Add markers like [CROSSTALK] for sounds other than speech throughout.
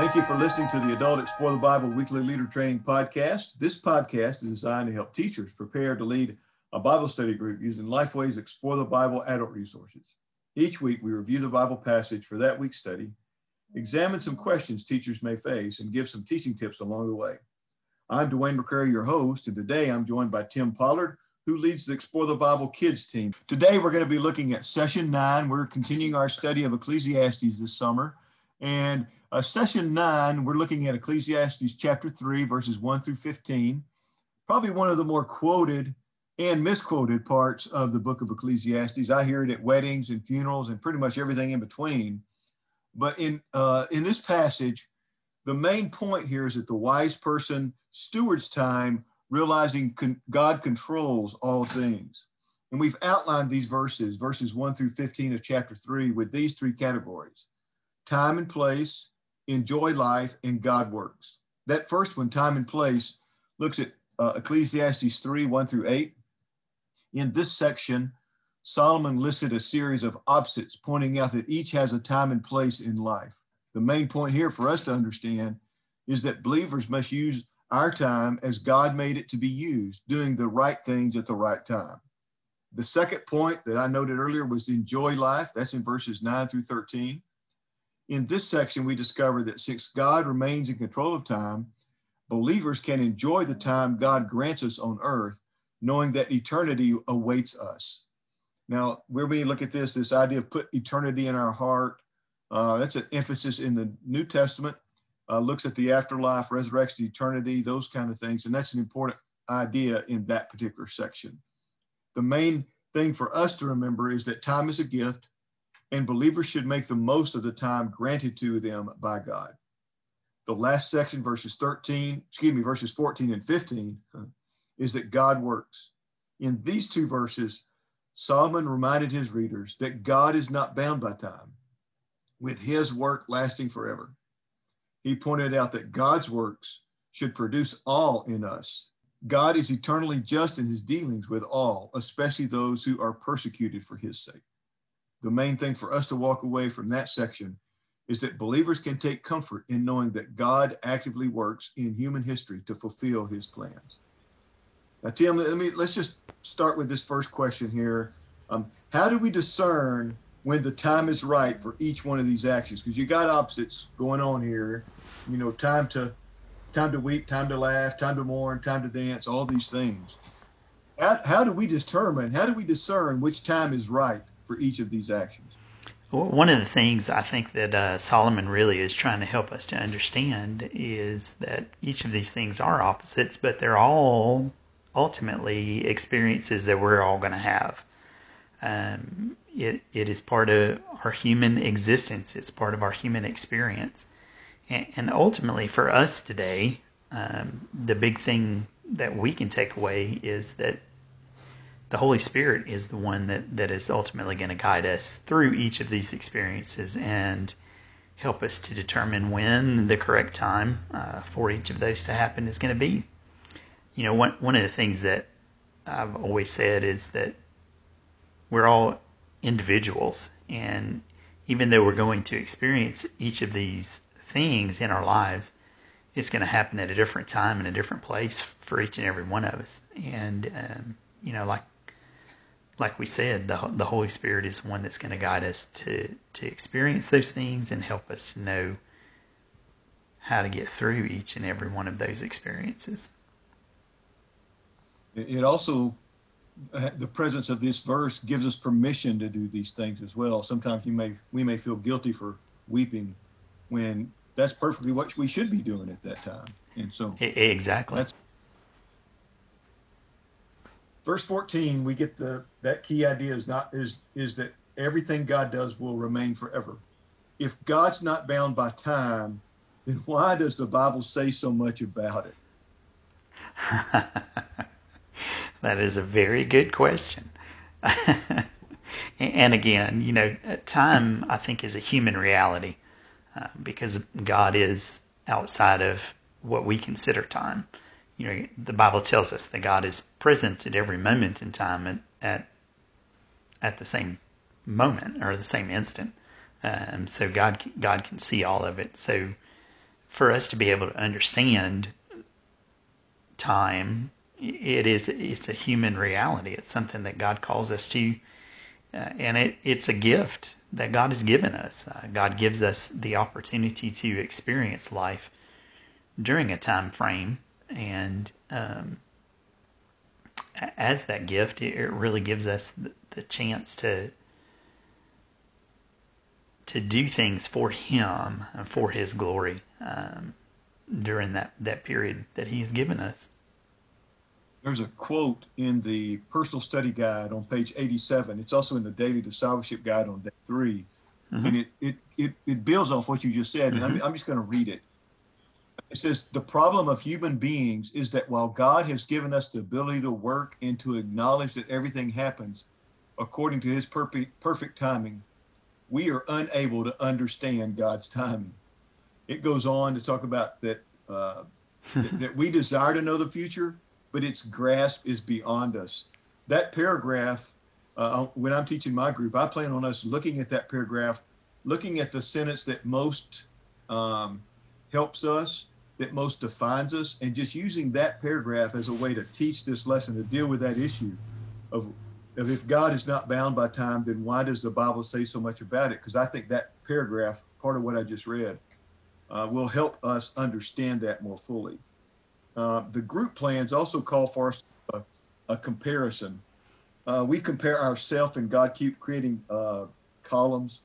Thank you for listening to the Adult Explore the Bible Weekly Leader Training Podcast. This podcast is designed to help teachers prepare to lead a Bible study group using Lifeway's Explore the Bible adult resources. Each week, we review the Bible passage for that week's study, examine some questions teachers may face, and give some teaching tips along the way. I'm Dwayne McCrary, your host, and today I'm joined by Tim Pollard, who leads the Explore the Bible Kids team. Today, we're going to be looking at session nine. We're continuing our study of Ecclesiastes this summer. And uh, session nine, we're looking at Ecclesiastes chapter three, verses one through 15. Probably one of the more quoted and misquoted parts of the book of Ecclesiastes. I hear it at weddings and funerals and pretty much everything in between. But in, uh, in this passage, the main point here is that the wise person stewards time, realizing con- God controls all things. And we've outlined these verses, verses 1 through 15 of chapter 3, with these three categories time and place, enjoy life, and God works. That first one, time and place, looks at uh, Ecclesiastes 3 1 through 8. In this section, Solomon listed a series of opposites, pointing out that each has a time and place in life. The main point here for us to understand is that believers must use our time as God made it to be used, doing the right things at the right time. The second point that I noted earlier was enjoy life. That's in verses 9 through 13. In this section, we discover that since God remains in control of time, believers can enjoy the time God grants us on earth, knowing that eternity awaits us. Now, where we look at this, this idea of put eternity in our heart, uh, that's an emphasis in the New Testament, uh, looks at the afterlife, resurrection, eternity, those kind of things. And that's an important idea in that particular section. The main thing for us to remember is that time is a gift and believers should make the most of the time granted to them by God. The last section, verses 13, excuse me, verses 14 and 15, is that God works. In these two verses, Solomon reminded his readers that God is not bound by time, with his work lasting forever. He pointed out that God's works should produce all in us. God is eternally just in his dealings with all, especially those who are persecuted for his sake the main thing for us to walk away from that section is that believers can take comfort in knowing that God actively works in human history to fulfill his plans. Now, Tim, let me let's just start with this first question here. Um, how do we discern when the time is right for each one of these actions? Because you got opposites going on here. You know, time to time to weep, time to laugh, time to mourn, time to dance, all these things. How, how do we determine, how do we discern which time is right for each of these actions? One of the things I think that uh, Solomon really is trying to help us to understand is that each of these things are opposites, but they're all ultimately experiences that we're all going to have. Um, it, it is part of our human existence, it's part of our human experience. And, and ultimately, for us today, um, the big thing that we can take away is that the Holy Spirit is the one that, that is ultimately going to guide us through each of these experiences and help us to determine when the correct time uh, for each of those to happen is going to be. You know, one, one of the things that I've always said is that we're all individuals, and even though we're going to experience each of these things in our lives, it's going to happen at a different time and a different place for each and every one of us. And, um, you know, like like we said, the the Holy Spirit is one that's going to guide us to to experience those things and help us to know how to get through each and every one of those experiences. It also uh, the presence of this verse gives us permission to do these things as well. Sometimes you may we may feel guilty for weeping when that's perfectly what we should be doing at that time. And so exactly. That's verse 14 we get the that key idea is not is is that everything god does will remain forever. If god's not bound by time then why does the bible say so much about it? [LAUGHS] That is a very good question. [LAUGHS] And again you know time i think is a human reality uh, because god is outside of what we consider time you know, the Bible tells us that God is present at every moment in time at at, at the same moment or the same instant. Um, so God God can see all of it. So for us to be able to understand time, it is it's a human reality. It's something that God calls us to, uh, and it, it's a gift that God has given us. Uh, God gives us the opportunity to experience life during a time frame, and um, as that gift, it really gives us the, the chance to to do things for Him and for His glory um, during that that period that He has given us. There's a quote in the personal study guide on page 87. It's also in the daily discipleship guide on day 3 mm-hmm. and it, it it it builds off what you just said. Mm-hmm. I'm, I'm just going to read it. It says, The problem of human beings is that while God has given us the ability to work and to acknowledge that everything happens according to his perfect, perfect timing, we are unable to understand God's timing. It goes on to talk about that, uh, that, [LAUGHS] that we desire to know the future, but its grasp is beyond us. That paragraph, uh, when I'm teaching my group, I plan on us looking at that paragraph, looking at the sentence that most um, helps us that most defines us and just using that paragraph as a way to teach this lesson to deal with that issue of, of if God is not bound by time, then why does the Bible say so much about it? Because I think that paragraph, part of what I just read, uh, will help us understand that more fully. Uh, the group plans also call for a, a comparison. Uh, we compare ourselves and God keep creating uh, columns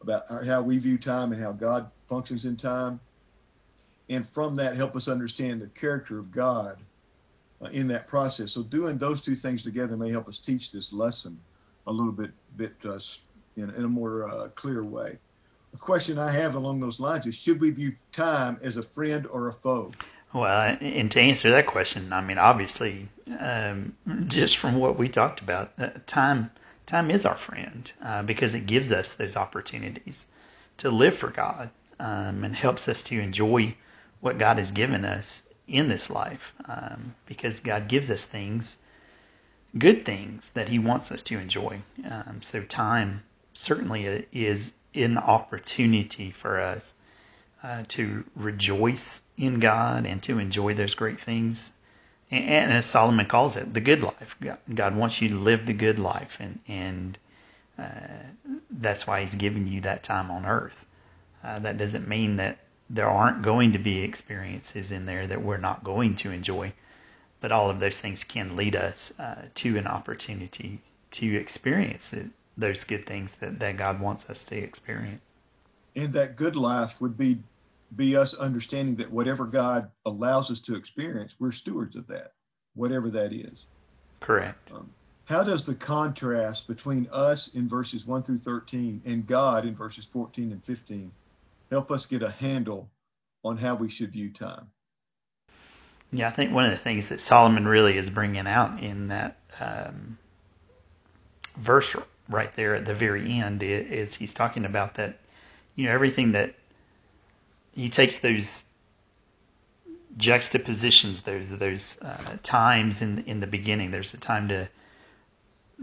about how we view time and how God functions in time and from that help us understand the character of God uh, in that process. So doing those two things together may help us teach this lesson a little bit bit uh, in, in, a more uh, clear way. A question I have along those lines is: Should we view time as a friend or a foe? Well, and to answer that question, I mean, obviously, um, just from what we talked about, uh, time time is our friend uh, because it gives us those opportunities to live for God um, and helps us to enjoy what God has given us in this life um, because God gives us things, good things that He wants us to enjoy. Um, so, time certainly is an opportunity for us uh, to rejoice in God and to enjoy those great things. And, and, as Solomon calls it, the good life. God, wants you to live the good life, and, and uh, that's why He's giving you that time on earth. Uh, that doesn't mean that there aren't going to be experiences in there that we're not going to enjoy. But all of those things can lead us uh, to an opportunity to experience it, those good things that, that God wants us to experience. And that good life would be be us understanding that whatever God allows us to experience, we're stewards of that, whatever that is. Correct. Um, how does the contrast between us in verses 1 through 13 and God in verses 14 and 15 help us get a handle on how we should view time. Yeah, I think one of the things that Solomon really is bringing out in that um, verse right there at the very end is, he's talking about that, you know, everything that he takes those juxtapositions, those those uh, times in in the beginning. There's a time to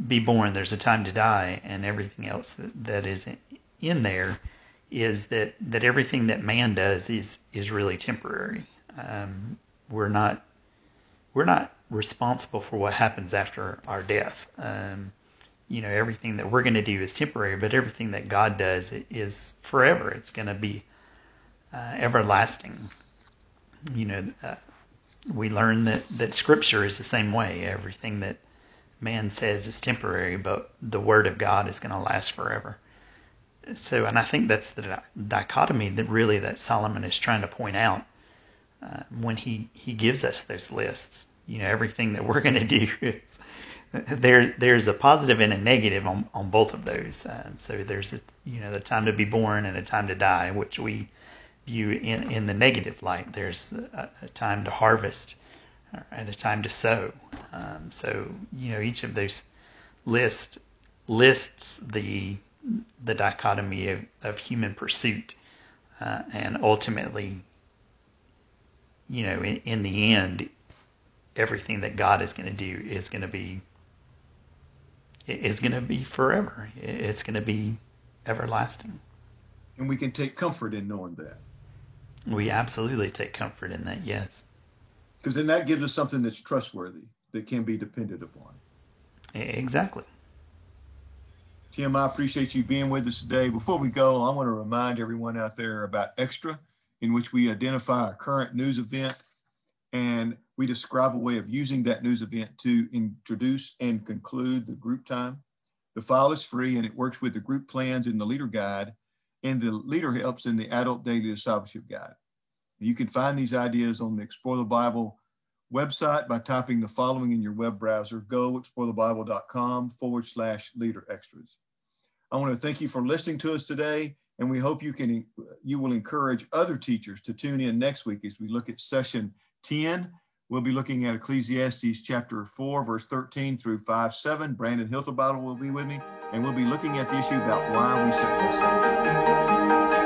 be born. There's a time to die, and everything else that, that is in there is that that everything that man does is is really temporary. Um, we're not we're not responsible for what happens after our death. Um, you know, everything that we're going to do is temporary, but everything that God does is forever. It's going to be uh, everlasting. You know, uh, we learn that that Scripture is the same way. Everything that man says is temporary, but the Word of God is going to last forever so, and I think that's the dichotomy that really that Solomon is trying to point out uh, when he, he gives us those lists. You know, everything that we're [LAUGHS] going to do is, there there's a positive and a negative on, on both of those. Um, so there's a you know the time to be born and a time to die, which we view in in the negative light. There's a, a time to harvest and a time to sow. Um, so you know each of those list lists the the dichotomy of, of human pursuit. Uh, and ultimately, you know, in, in the end, everything that God is going to do is going to be is going to be forever. It's going to be everlasting. And we can take comfort in knowing that. We absolutely take comfort in that, yes. Because then that gives us something that's trustworthy, that can be depended upon. Exactly. Tim, I appreciate you being with us today. Before we go, I want to remind everyone out there about Extra, in which we identify a current news event and we describe a way of using that news event to introduce and conclude the group time. The file is free and it works with the group plans in the leader guide, and the leader helps in the adult daily discipleship guide. You can find these ideas on the Explore the Bible website by typing the following in your web browser go explorethebible.com forward slash leader extras. I want to thank you for listening to us today, and we hope you can you will encourage other teachers to tune in next week as we look at session 10. We'll be looking at Ecclesiastes chapter 4, verse 13 through 5 7. Brandon Hiltibidal will be with me, and we'll be looking at the issue about why we up.